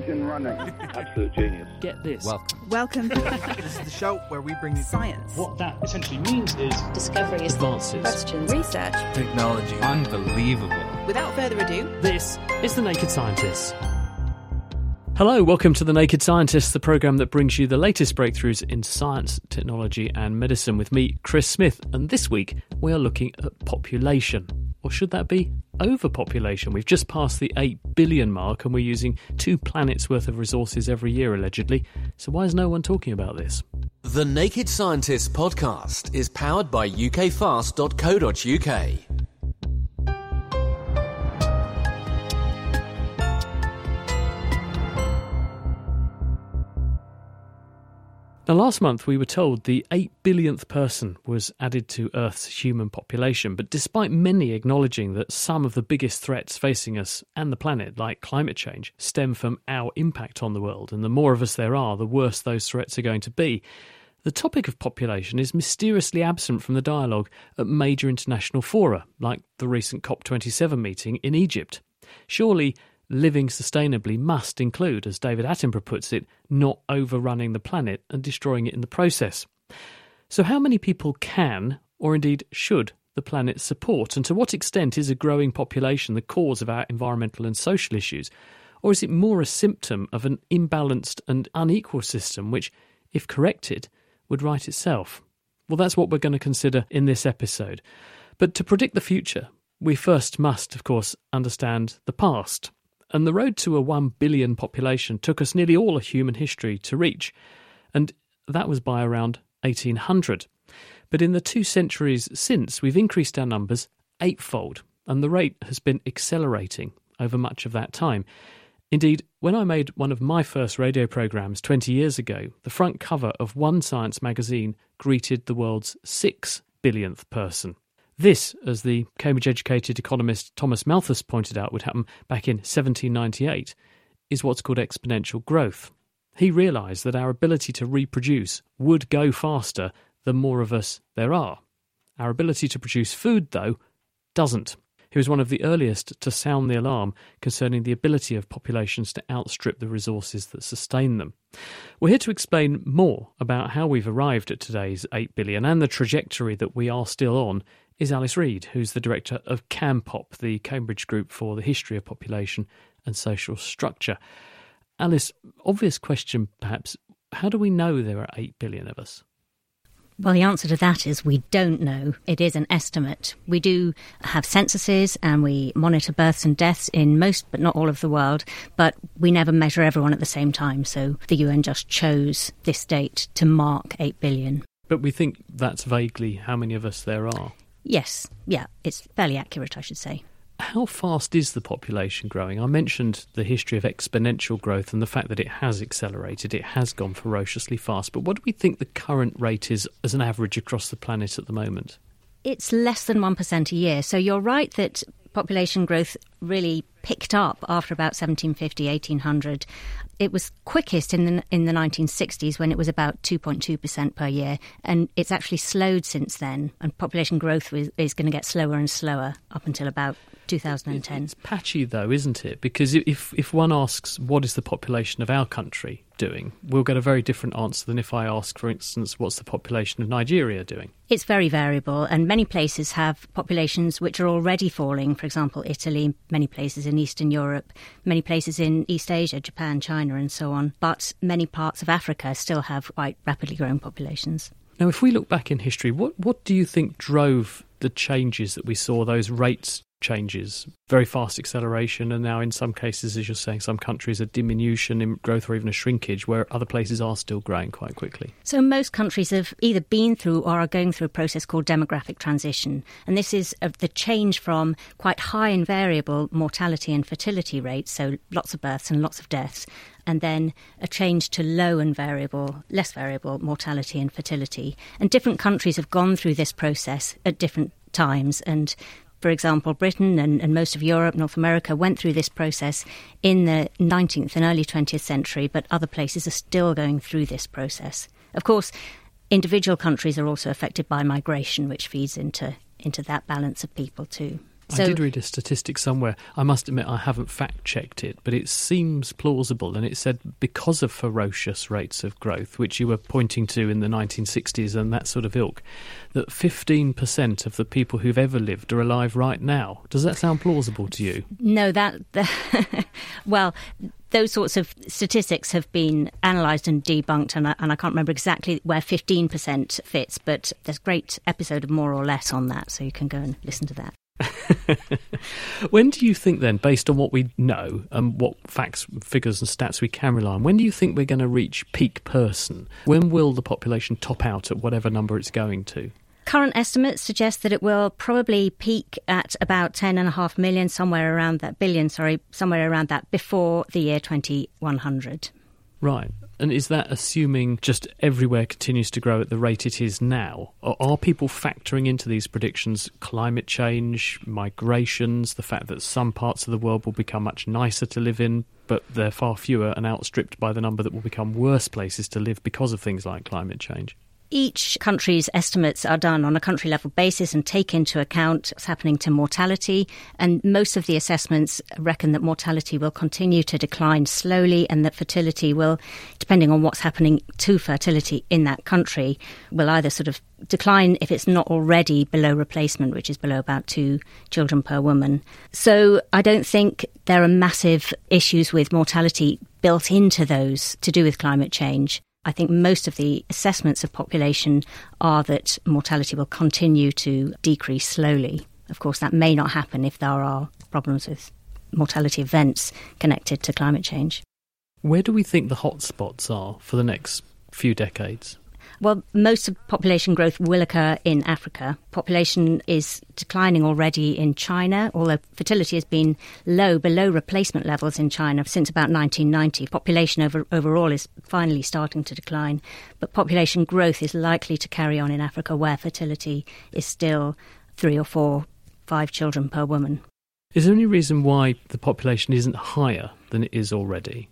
Engine running. Absolute genius. Get this. Welcome. Welcome. This is the show where we bring you Science. What that essentially means is Discovery is advances. Questions. Research. technology. Unbelievable. Without further ado, This is The Naked Scientists. Hello, welcome to The Naked Scientists, the program that brings you the latest breakthroughs in science, technology, and medicine with me, Chris Smith. And this week, we are looking at population. Or should that be overpopulation? We've just passed the 8 billion mark and we're using two planets worth of resources every year, allegedly. So why is no one talking about this? The Naked Scientists podcast is powered by ukfast.co.uk. Now, last month we were told the 8 billionth person was added to Earth's human population, but despite many acknowledging that some of the biggest threats facing us and the planet, like climate change, stem from our impact on the world, and the more of us there are, the worse those threats are going to be, the topic of population is mysteriously absent from the dialogue at major international fora, like the recent COP27 meeting in Egypt. Surely, living sustainably must include, as David Attenborough puts it, not overrunning the planet and destroying it in the process. So, how many people can, or indeed should, the planet support, and to what extent is a growing population the cause of our environmental and social issues? Or is it more a symptom of an imbalanced and unequal system which, if corrected, would right itself? Well, that's what we're going to consider in this episode. But to predict the future, we first must, of course, understand the past. And the road to a 1 billion population took us nearly all of human history to reach. And that was by around 1800. But in the two centuries since, we've increased our numbers eightfold, and the rate has been accelerating over much of that time. Indeed, when I made one of my first radio programmes 20 years ago, the front cover of One Science magazine greeted the world's six billionth person. This, as the Cambridge educated economist Thomas Malthus pointed out would happen back in 1798, is what's called exponential growth. He realised that our ability to reproduce would go faster the more of us there are. Our ability to produce food, though, doesn't. He was one of the earliest to sound the alarm concerning the ability of populations to outstrip the resources that sustain them. We're here to explain more about how we've arrived at today's 8 billion and the trajectory that we are still on is Alice Reid, who's the director of CAMPOP, the Cambridge Group for the History of Population and Social Structure. Alice, obvious question perhaps, how do we know there are 8 billion of us? Well, the answer to that is we don't know. It is an estimate. We do have censuses and we monitor births and deaths in most, but not all of the world, but we never measure everyone at the same time. So the UN just chose this date to mark 8 billion. But we think that's vaguely how many of us there are. Yes, yeah, it's fairly accurate, I should say. How fast is the population growing? I mentioned the history of exponential growth and the fact that it has accelerated, it has gone ferociously fast. But what do we think the current rate is as an average across the planet at the moment? It's less than 1% a year. So you're right that population growth really picked up after about 1750, 1800. It was quickest in the, in the 1960s when it was about 2.2% per year, and it's actually slowed since then. And population growth is, is going to get slower and slower up until about 2010. It's patchy though, isn't it? Because if if one asks what is the population of our country doing, we'll get a very different answer than if I ask, for instance, what's the population of Nigeria doing. It's very variable, and many places have populations which are already falling. For example, Italy, many places in Eastern Europe, many places in East Asia, Japan, China, and so on. But many parts of Africa still have quite rapidly growing populations. Now, if we look back in history, what what do you think drove the changes that we saw, those rates changes, very fast acceleration, and now in some cases, as you're saying, some countries a diminution in growth or even a shrinkage, where other places are still growing quite quickly. So most countries have either been through or are going through a process called demographic transition, and this is uh, the change from quite high and variable mortality and fertility rates, so lots of births and lots of deaths, and then a change to low and variable, less variable mortality and fertility. And different countries have gone through this process at different times, and for example, Britain and, and, most of Europe, North America went through this process in the 19th and early 20th century, but other places are still going through this process. Of course, individual countries are also affected by migration, which feeds into, into that balance of people too. So, I did read a statistic somewhere. I must admit I haven't fact checked it, but it seems plausible. And it said because of ferocious rates of growth, which you were pointing to in the 1960s and that sort of ilk, that 15% of the people who've ever lived are alive right now. Does that sound plausible to you? No, that. well, those sorts of statistics have been analysed and debunked, and I, and I, can't remember exactly where 15% fits, but there's a great episode of More or Less on that, so you can go and listen to that. when do you think then, based on what we know and what facts, figures, and stats we can rely on, when do you think we're going to reach peak person? When will the population top out at whatever number it's going to? Current estimates suggest that it will probably peak at about 10.5 million, somewhere around that, billion, sorry, somewhere around that before the year 2100. Right. And is that assuming just everywhere continues to grow at the rate it is now? Or are people factoring into these predictions climate change, migrations, the fact that some parts of the world will become much nicer to live in, but they're far fewer and outstripped by the number that will become worse places to live because of things like climate change? Each country's estimates are done on a country level basis and take into account what's happening to mortality. And most of the assessments reckon that mortality will continue to decline slowly and that fertility will, depending on what's happening to fertility in that country, will either sort of decline if it's not already below replacement, which is below about two children per woman. So I don't think there are massive issues with mortality built into those to do with climate change. I think most of the assessments of population are that mortality will continue to decrease slowly. Of course, that may not happen if there are problems with mortality events connected to climate change. Where do we think the hotspots are for the next few decades? Well, most of population growth will occur in Africa. Population is declining already in China, although fertility has been low, below replacement levels in China since about 1990. Population over, overall is finally starting to decline, but population growth is likely to carry on in Africa, where fertility is still three or four, five children per woman. Is there any reason why the population isn't higher than it is already?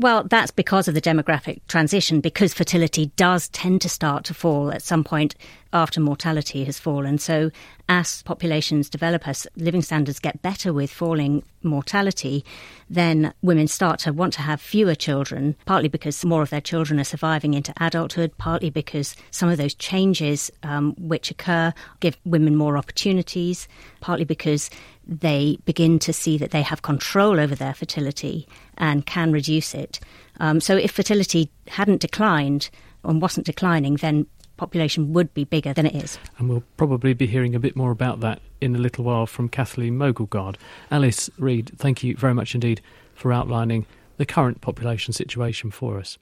Well, that's because of the demographic transition, because fertility does tend to start to fall at some point after mortality has fallen. So, as populations develop, as living standards get better with falling mortality, then women start to want to have fewer children, partly because more of their children are surviving into adulthood, partly because some of those changes um, which occur give women more opportunities, partly because they begin to see that they have control over their fertility and can reduce it. Um, so, if fertility hadn't declined and wasn't declining, then population would be bigger than it is. And we'll probably be hearing a bit more about that in a little while from Kathleen Mogelgaard. Alice Reid, thank you very much indeed for outlining the current population situation for us.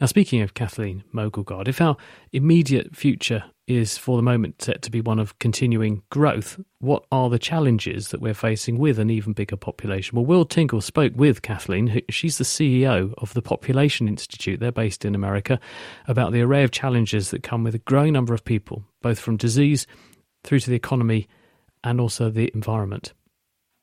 Now, speaking of Kathleen Mogelgaard, if our immediate future is for the moment set to be one of continuing growth, what are the challenges that we're facing with an even bigger population? Well, Will Tingle spoke with Kathleen, who, she's the CEO of the Population Institute, they're based in America, about the array of challenges that come with a growing number of people, both from disease through to the economy and also the environment.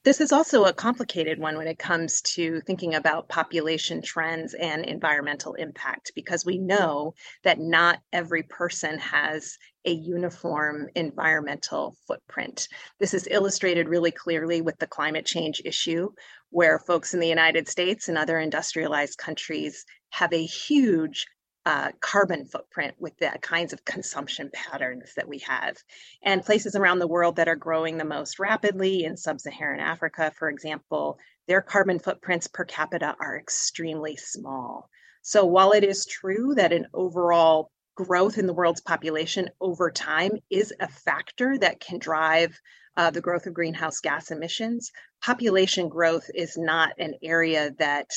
This is also a complicated one when it comes to thinking about population trends and environmental impact, because we know that not every person has a uniform environmental footprint. This is illustrated really clearly with the climate change issue, where folks in the United States and other industrialized countries have a huge uh, carbon footprint with the kinds of consumption patterns that we have. And places around the world that are growing the most rapidly, in sub Saharan Africa, for example, their carbon footprints per capita are extremely small. So while it is true that an overall growth in the world's population over time is a factor that can drive uh, the growth of greenhouse gas emissions. Population growth is not an area that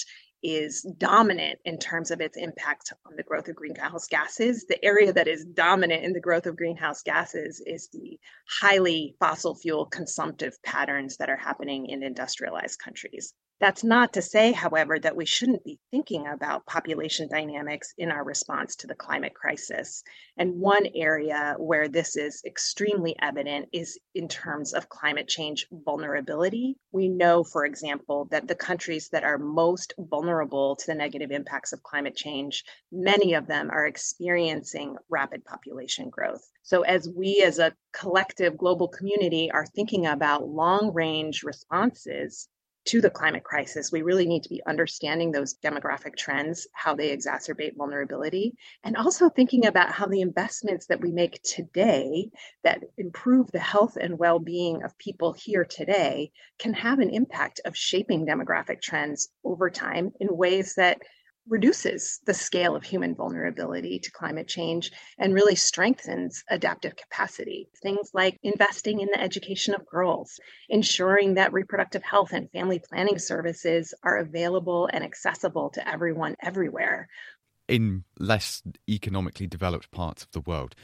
is dominant in terms of its impact on the growth of greenhouse gases. The area that is dominant in the growth of greenhouse gases is the highly fossil fuel consumptive patterns that are happening in industrialized countries. That's not to say, however, that we shouldn't be thinking about population dynamics in our response to the climate crisis. And one area where this is extremely evident is in terms of climate change vulnerability. We know, for example, that the countries that are most vulnerable to the negative impacts of climate change, many of them are experiencing rapid population growth. So, as we as a collective global community are thinking about long range responses to the climate crisis, we really need to be understanding those demographic trends, how they exacerbate vulnerability, and also thinking about how the investments that we make today that improve the health and well being of people here today can have an impact of shaping demographic trends over time in ways that reduces the scale of human vulnerability to climate change and really strengthens adaptive capacity. Things like investing in the education of girls, ensuring that reproductive health and family planning services are available and accessible to everyone everywhere. In less economically developed parts of the world,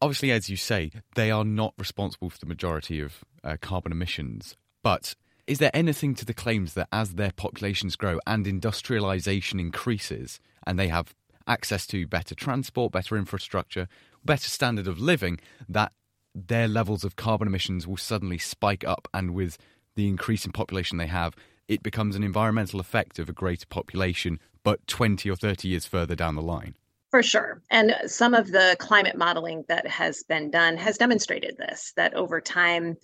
obviously, as you say, they are not responsible for the majority of uh, carbon emissions, but is there anything to the claims that as their populations grow and industrialization increases and they have access to better transport, better infrastructure, better standard of living, that their levels of carbon emissions will suddenly spike up and with the increase in population they have, it becomes an environmental effect of a greater population, but 20 or 30 years further down the line? For sure. And some of the climate modeling that has been done has demonstrated this that over time,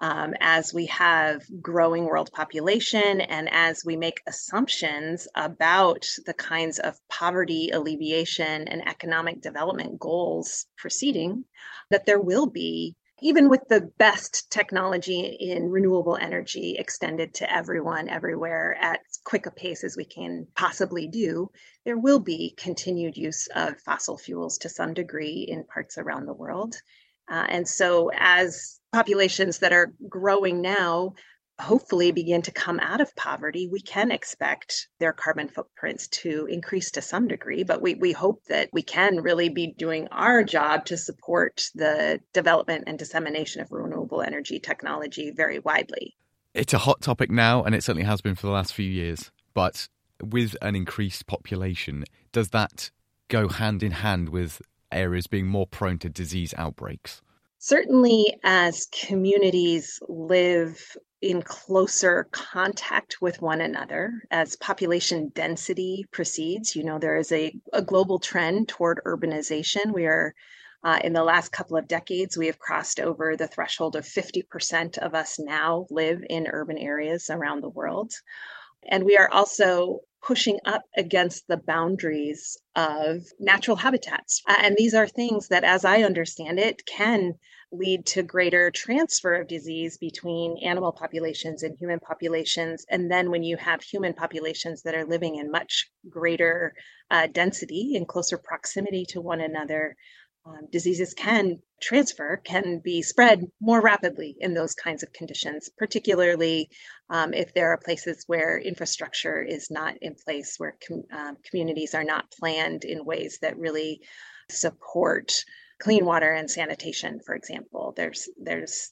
um, as we have growing world population and as we make assumptions about the kinds of poverty alleviation and economic development goals proceeding, that there will be even with the best technology in renewable energy extended to everyone everywhere at as quick a pace as we can possibly do, there will be continued use of fossil fuels to some degree in parts around the world. Uh, and so, as populations that are growing now hopefully begin to come out of poverty, we can expect their carbon footprints to increase to some degree. But we, we hope that we can really be doing our job to support the development and dissemination of renewable energy technology very widely. It's a hot topic now, and it certainly has been for the last few years. But with an increased population, does that go hand in hand with areas being more prone to disease outbreaks? Certainly, as communities live in closer contact with one another as population density proceeds. You know, there is a, a global trend toward urbanization. We are, uh, in the last couple of decades, we have crossed over the threshold of 50% of us now live in urban areas around the world. And we are also pushing up against the boundaries of natural habitats. Uh, and these are things that, as I understand it, can lead to greater transfer of disease between animal populations and human populations. And then when you have human populations that are living in much greater uh, density in closer proximity to one another, um, diseases can transfer, can be spread more rapidly in those kinds of conditions, particularly um, if there are places where infrastructure is not in place, where com- um, communities are not planned in ways that really support clean water and sanitation, for example. There's there's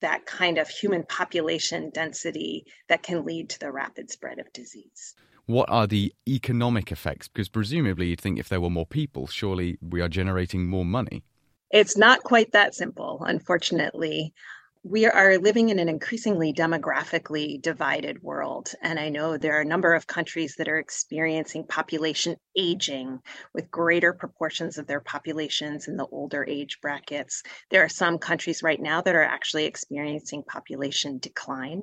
that kind of human population density that can lead to the rapid spread of disease what are the economic effects? Because presumably you'd think if there were more people, surely we are generating more money. It's not quite that simple, unfortunately. We are living in an increasingly demographically divided world. And I know there are a number of countries that are experiencing population aging with greater proportions of their populations in the older age brackets. There are some countries right now that are actually experiencing population decline.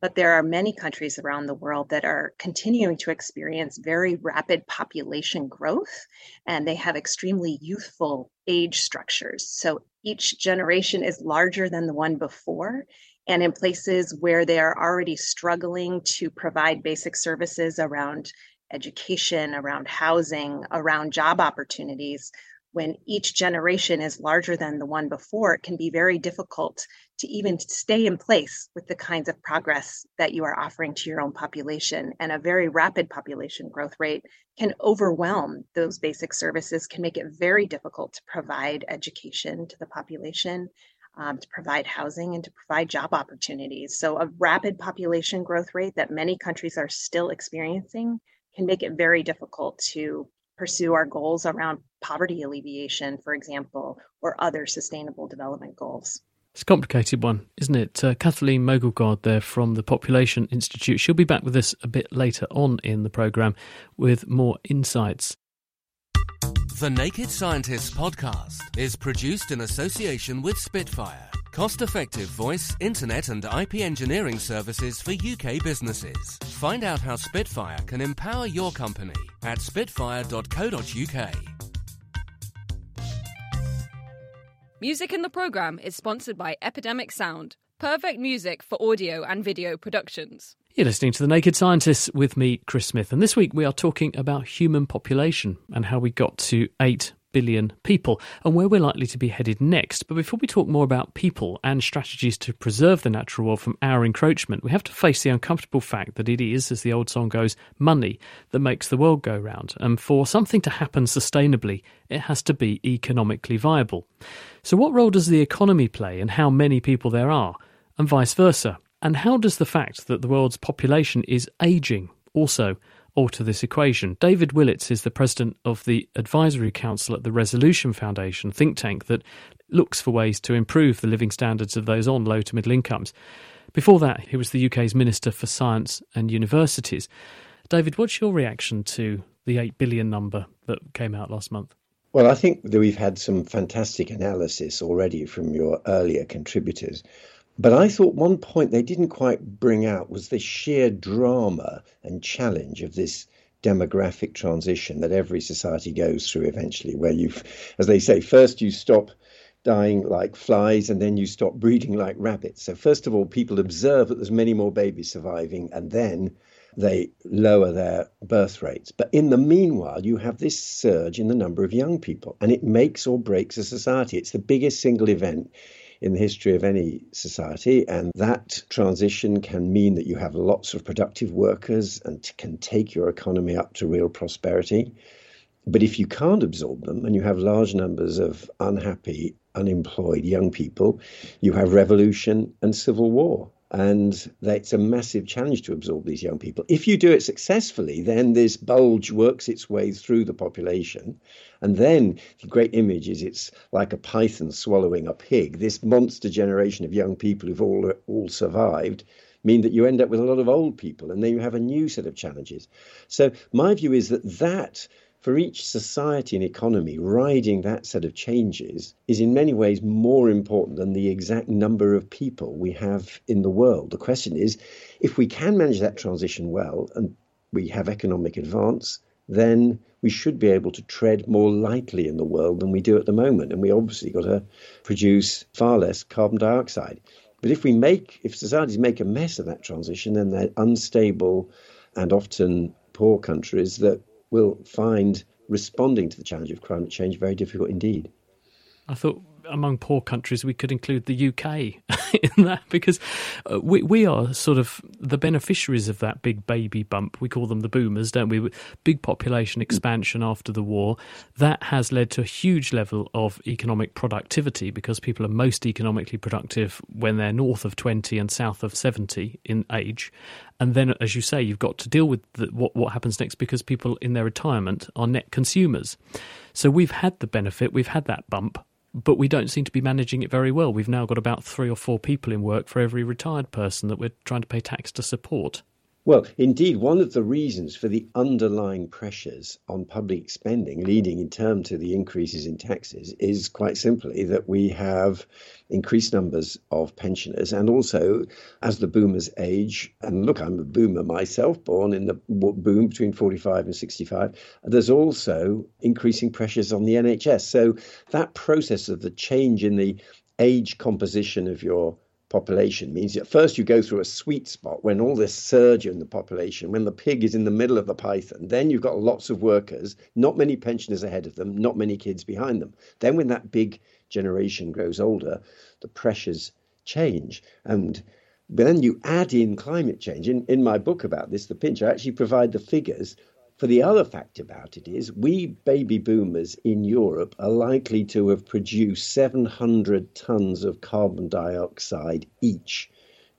But there are many countries around the world that are continuing to experience very rapid population growth, and they have extremely youthful age structures. So each generation is larger than the one before. And in places where they are already struggling to provide basic services around education, around housing, around job opportunities, when each generation is larger than the one before, it can be very difficult to even stay in place with the kinds of progress that you are offering to your own population. And a very rapid population growth rate can overwhelm those basic services, can make it very difficult to provide education to the population. Um, to provide housing and to provide job opportunities. So, a rapid population growth rate that many countries are still experiencing can make it very difficult to pursue our goals around poverty alleviation, for example, or other sustainable development goals. It's a complicated one, isn't it? Uh, Kathleen Mogelgaard there from the Population Institute. She'll be back with us a bit later on in the programme with more insights. The Naked Scientists podcast is produced in association with Spitfire Cost effective voice, internet, and IP engineering services for UK businesses. Find out how Spitfire can empower your company at spitfire.co.uk. Music in the programme is sponsored by Epidemic Sound, perfect music for audio and video productions. You're listening to The Naked Scientists with me, Chris Smith, and this week we are talking about human population and how we got to 8 billion people and where we're likely to be headed next. But before we talk more about people and strategies to preserve the natural world from our encroachment, we have to face the uncomfortable fact that it is, as the old song goes, money that makes the world go round. And for something to happen sustainably, it has to be economically viable. So, what role does the economy play in how many people there are, and vice versa? And how does the fact that the world's population is ageing also alter this equation. David Willetts is the president of the Advisory Council at the Resolution Foundation, think tank that looks for ways to improve the living standards of those on low to middle incomes. Before that, he was the UK's Minister for Science and Universities. David, what's your reaction to the 8 billion number that came out last month? Well, I think that we've had some fantastic analysis already from your earlier contributors. But I thought one point they didn't quite bring out was the sheer drama and challenge of this demographic transition that every society goes through eventually, where you've, as they say, first you stop dying like flies and then you stop breeding like rabbits. So, first of all, people observe that there's many more babies surviving and then they lower their birth rates. But in the meanwhile, you have this surge in the number of young people and it makes or breaks a society. It's the biggest single event in the history of any society. And that transition can mean that you have lots of productive workers and can take your economy up to real prosperity. But if you can't absorb them and you have large numbers of unhappy, unemployed young people, you have revolution and civil war and it's a massive challenge to absorb these young people. If you do it successfully, then this bulge works its way through the population, and then the great image is it's like a python swallowing a pig. This monster generation of young people who've all all survived mean that you end up with a lot of old people, and then you have a new set of challenges. So my view is that that for each society and economy, riding that set of changes is in many ways more important than the exact number of people we have in the world. The question is if we can manage that transition well and we have economic advance, then we should be able to tread more lightly in the world than we do at the moment. And we obviously got to produce far less carbon dioxide. But if we make, if societies make a mess of that transition, then they're unstable and often poor countries that will find responding to the challenge of climate change very difficult indeed. I thought among poor countries we could include the UK in that because uh, we we are sort of the beneficiaries of that big baby bump. We call them the boomers, don't we? Big population expansion after the war that has led to a huge level of economic productivity because people are most economically productive when they're north of 20 and south of 70 in age. And then, as you say, you've got to deal with the, what what happens next because people in their retirement are net consumers. So we've had the benefit, we've had that bump, but we don't seem to be managing it very well. We've now got about three or four people in work for every retired person that we're trying to pay tax to support. Well, indeed, one of the reasons for the underlying pressures on public spending leading in turn to the increases in taxes is quite simply that we have increased numbers of pensioners and also as the boomers age, and look, I'm a boomer myself, born in the boom between 45 and 65, there's also increasing pressures on the NHS. So that process of the change in the age composition of your population means at first you go through a sweet spot when all this surge in the population, when the pig is in the middle of the python, then you've got lots of workers, not many pensioners ahead of them, not many kids behind them. Then when that big generation grows older, the pressures change. And then you add in climate change. In, in my book about this, The Pinch, I actually provide the figures for the other fact about it is we baby boomers in Europe are likely to have produced 700 tons of carbon dioxide each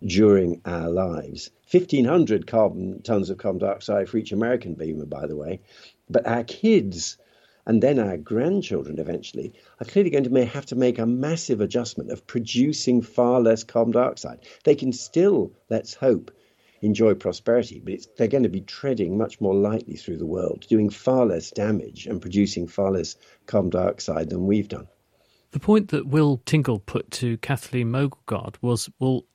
during our lives. 1,500 carbon tons of carbon dioxide for each American boomer, by the way. But our kids and then our grandchildren eventually are clearly going to have to make a massive adjustment of producing far less carbon dioxide. They can still, let's hope, enjoy prosperity, but they're going to be treading much more lightly through the world, doing far less damage and producing far less carbon dioxide than we've done. The point that Will Tingle put to Kathleen Mogelgaard was, well,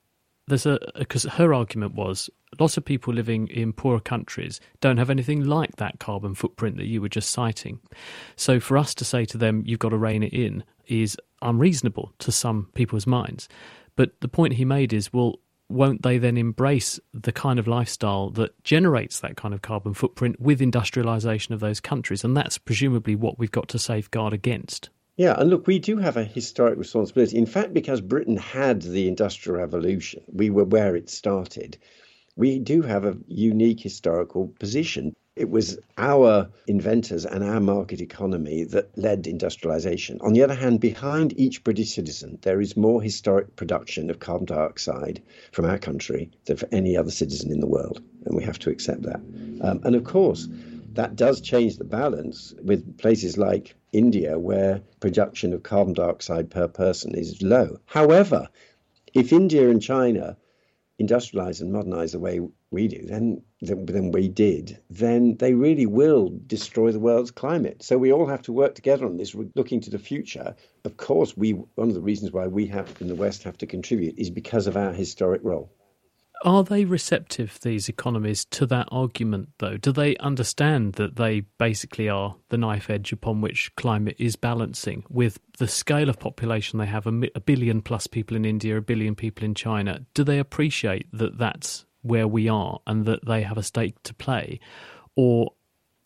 there's a because her argument was lots of people living in poorer countries don't have anything like that carbon footprint that you were just citing. So for us to say to them, you've got to rein it in, is unreasonable to some people's minds. But the point he made is, well, won't they then embrace the kind of lifestyle that generates that kind of carbon footprint with industrialization of those countries? And that's presumably what we've got to safeguard against. Yeah, and look, we do have a historic responsibility. In fact, because Britain had the Industrial Revolution, we were where it started. We do have a unique historical position. It was our inventors and our market economy that led industrialization. On the other hand, behind each British citizen, there is more historic production of carbon dioxide from our country than for any other citizen in the world. And we have to accept that. Um, and of course, that does change the balance with places like India, where production of carbon dioxide per person is low. However, if India and China industrialize and modernize the way we do, then than we did, then they really will destroy the world's climate. So we all have to work together on this, looking to the future. Of course, we one of the reasons why we have in the West have to contribute is because of our historic role. Are they receptive, these economies, to that argument, though? Do they understand that they basically are the knife edge upon which climate is balancing with the scale of population they have a, billion plus people in India, a billion people in China? Do they appreciate that that's where we are and that they have a stake to play? Or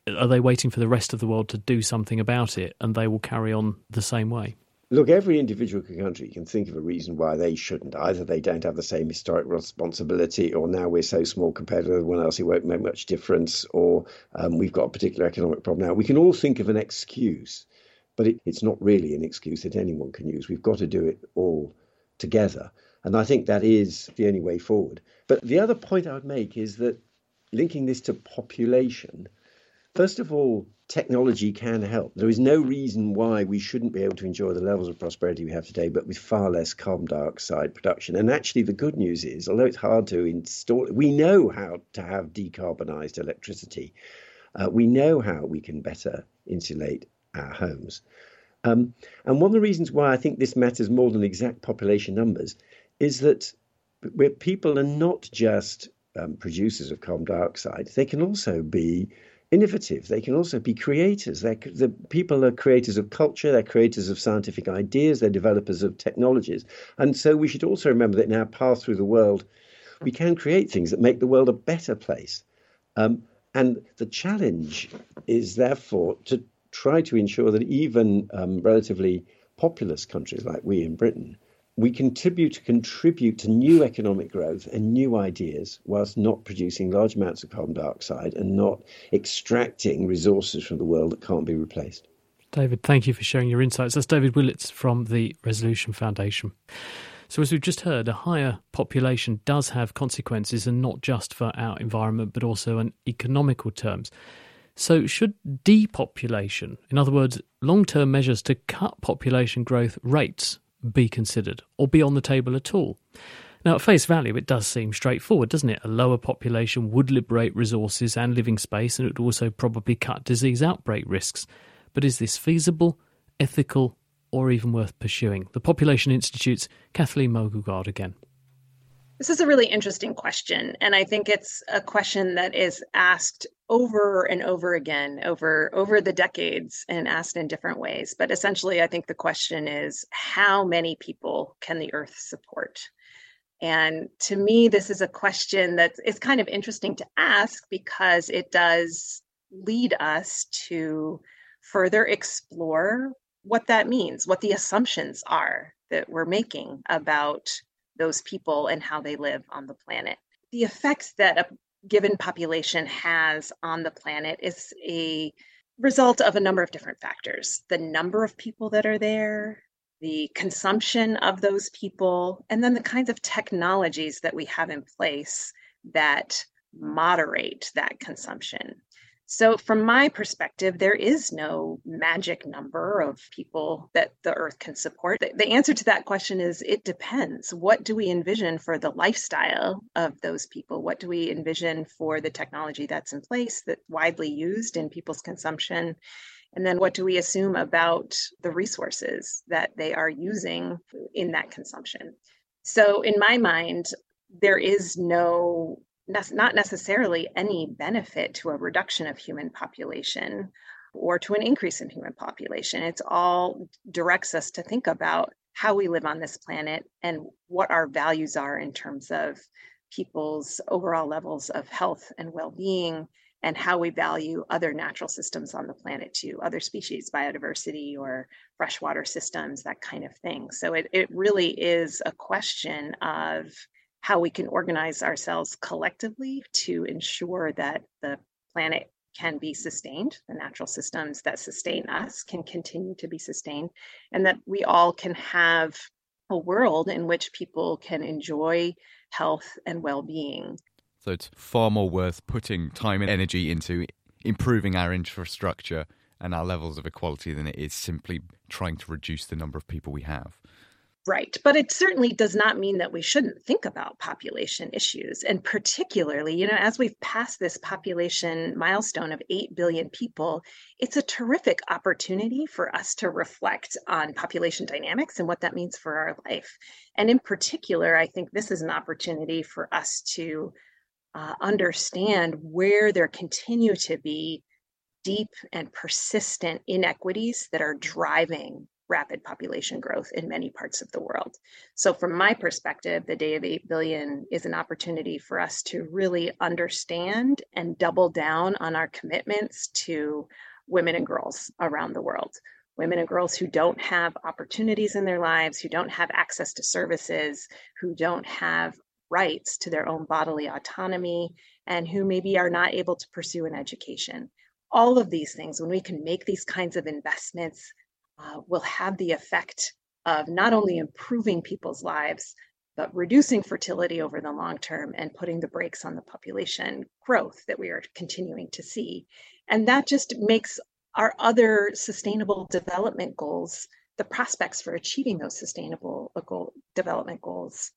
are they waiting for the rest of the world to do something about it and they will carry on the same way? Look, every individual country can think of a reason why they shouldn't. Either they don't have the same historic responsibility, or now we're so small compared to everyone else, it won't make much difference, or um, we've got a particular economic problem now. We can all think of an excuse, but it, it's not really an excuse that anyone can use. We've got to do it all together. And I think that is the only way forward. But the other point I would make is that linking this to population, first of all, technology can help. There is no reason why we shouldn't be able to enjoy the levels of prosperity we have today, but with far less carbon dioxide production. And actually, the good news is, although it's hard to install, we know how to have decarbonized electricity. Uh, we know how we can better insulate our homes. Um, and one of the reasons why I think this matters more than exact population numbers is that where people are not just um, producers of carbon dioxide, they can also be innovative. They can also be creators. They're, the people are creators of culture. They're creators of scientific ideas. They're developers of technologies. And so we should also remember that in our path through the world, we can create things that make the world a better place. Um, and the challenge is therefore to try to ensure that even um, relatively populous countries like we in Britain we contribute to contribute to new economic growth and new ideas whilst not producing large amounts of carbon dioxide and not extracting resources from the world that can't be replaced. David, thank you for sharing your insights. That's David Willetts from the Resolution Foundation. So, as we've just heard, a higher population does have consequences, and not just for our environment, but also in economical terms. So, should depopulation, in other words, long term measures to cut population growth rates, be considered or be on the table at all. Now, at face value, it does seem straightforward, doesn't it? A lower population would liberate resources and living space, and it would also probably cut disease outbreak risks. But is this feasible, ethical, or even worth pursuing? The Population Institute's Kathleen Mogelgaard again. This is a really interesting question. And I think it's a question that is asked over and over again over over the decades and asked in different ways. But essentially, I think the question is how many people can the earth support? And to me, this is a question that is kind of interesting to ask because it does lead us to further explore what that means, what the assumptions are that we're making about those people and how they live on the planet. The effects that a given population has on the planet is a result of a number of different factors the number of people that are there, the consumption of those people, and then the kinds of technologies that we have in place that moderate that consumption. So, from my perspective, there is no magic number of people that the earth can support. The answer to that question is it depends. What do we envision for the lifestyle of those people? What do we envision for the technology that's in place, that's widely used in people's consumption? And then what do we assume about the resources that they are using in that consumption? So, in my mind, there is no not necessarily any benefit to a reduction of human population or to an increase in human population. It's all directs us to think about how we live on this planet and what our values are in terms of people's overall levels of health and well-being and how we value other natural systems on the planet too other species biodiversity or freshwater systems that kind of thing so it, it really is a question of how we can organize ourselves collectively to ensure that the planet can be sustained, the natural systems that sustain us can continue to be sustained, and that we all can have a world in which people can enjoy health and well being. So it's far more worth putting time and energy into improving our infrastructure and our levels of equality than it is simply trying to reduce the number of people we have. Right. But it certainly does not mean that we shouldn't think about population issues. And particularly, you know, as we've passed this population milestone of 8 billion people, it's a terrific opportunity for us to reflect on population dynamics and what that means for our life. And in particular, I think this is an opportunity for us to uh, understand where there continue to be deep and persistent inequities that are driving rapid population growth in many parts of the world. So, from my perspective, the Day of 8 billion is an opportunity for us to really understand and double down on our commitments to women and girls around the world. Women and girls who don't have opportunities in their lives, who don't have access to services, who don't have rights to their own bodily autonomy, and who maybe are not able to pursue an education. All of these things, when we can make these kinds of investments uh, will have the effect of not only improving people's lives, but reducing fertility over the long term and putting the brakes on the population growth that we are continuing to see. And that just makes our other sustainable development goals, the prospects for achieving those sustainable uh, goal, development goals,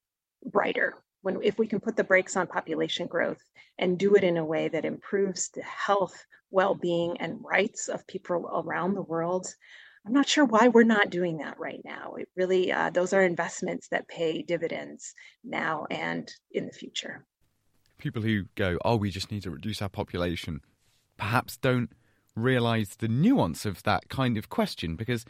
brighter. When, if we can put the brakes on population growth and do it in a way that improves the health, well being, and rights of people around the world, I'm not sure why we're not doing that right now. It really, uh, those are investments that pay dividends now and in the future. People who go, oh, we just need to reduce our population, perhaps don't realize the nuance of that kind of question because,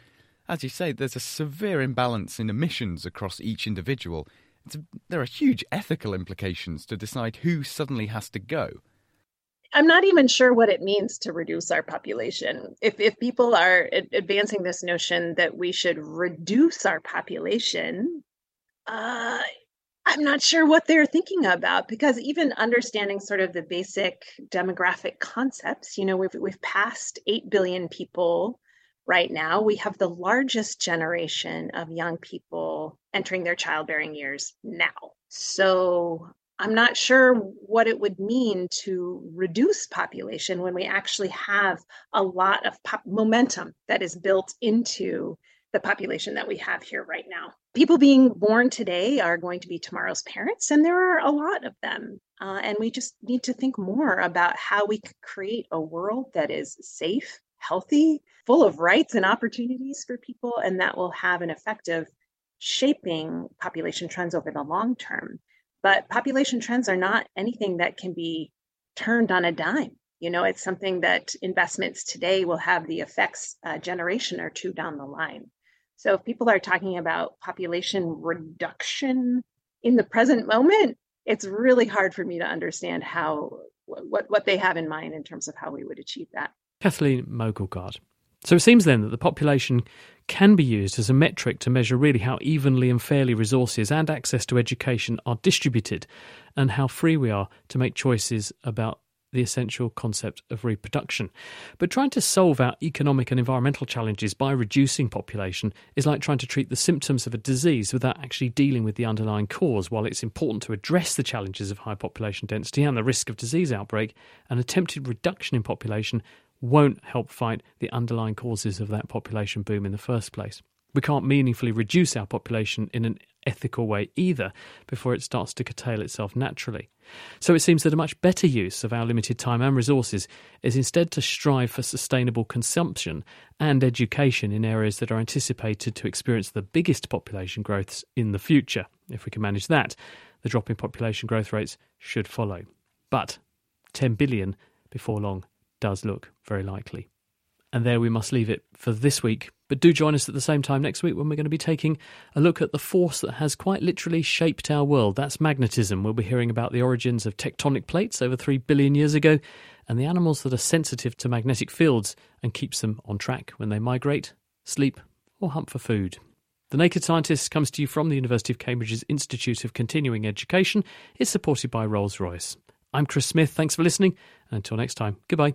as you say, there's a severe imbalance in emissions across each individual. A, there are huge ethical implications to decide who suddenly has to go. I'm not even sure what it means to reduce our population. If if people are advancing this notion that we should reduce our population, uh, I'm not sure what they're thinking about because even understanding sort of the basic demographic concepts, you know, we've we've passed eight billion people right now. We have the largest generation of young people entering their childbearing years now. So I'm not sure what it would mean to reduce population when we actually have a lot of pop- momentum that is built into the population that we have here right now. People being born today are going to be tomorrow's parents, and there are a lot of them. Uh, and we just need to think more about how we can create a world that is safe, healthy, full of rights and opportunities for people, and that will have an effect of shaping population trends over the long term. But population trends are not anything that can be turned on a dime. You know, it's something that investments today will have the effects a generation or two down the line. So if people are talking about population reduction in the present moment, it's really hard for me to understand how what what they have in mind in terms of how we would achieve that. Kathleen Mogelgaard. So it seems then that the population can be used as a metric to measure really how evenly and fairly resources and access to education are distributed and how free we are to make choices about the essential concept of reproduction. But trying to solve our economic and environmental challenges by reducing population is like trying to treat the symptoms of a disease without actually dealing with the underlying cause. While it's important to address the challenges of high population density and the risk of disease outbreak, an attempted reduction in population won't help fight the underlying causes of that population boom in the first place. We can't meaningfully reduce our population in an ethical way either before it starts to curtail itself naturally. So it seems that a much better use of our limited time and resources is instead to strive for sustainable consumption and education in areas that are anticipated to experience the biggest population growths in the future. If we can manage that, the drop in population growth rates should follow. But 10 billion before long does look very likely. And there we must leave it for this week. But do join us at the same time next week when we're going to be taking a look at the force that has quite literally shaped our world. That's magnetism. We'll be hearing about the origins of tectonic plates over 3 billion years ago and the animals that are sensitive to magnetic fields and keeps them on track when they migrate, sleep, or hunt for food. The Naked Scientist comes to you from the University of Cambridge's Institute of Continuing Education. It's supported by Rolls Royce. I'm Chris Smith. Thanks for listening. Until next time, goodbye.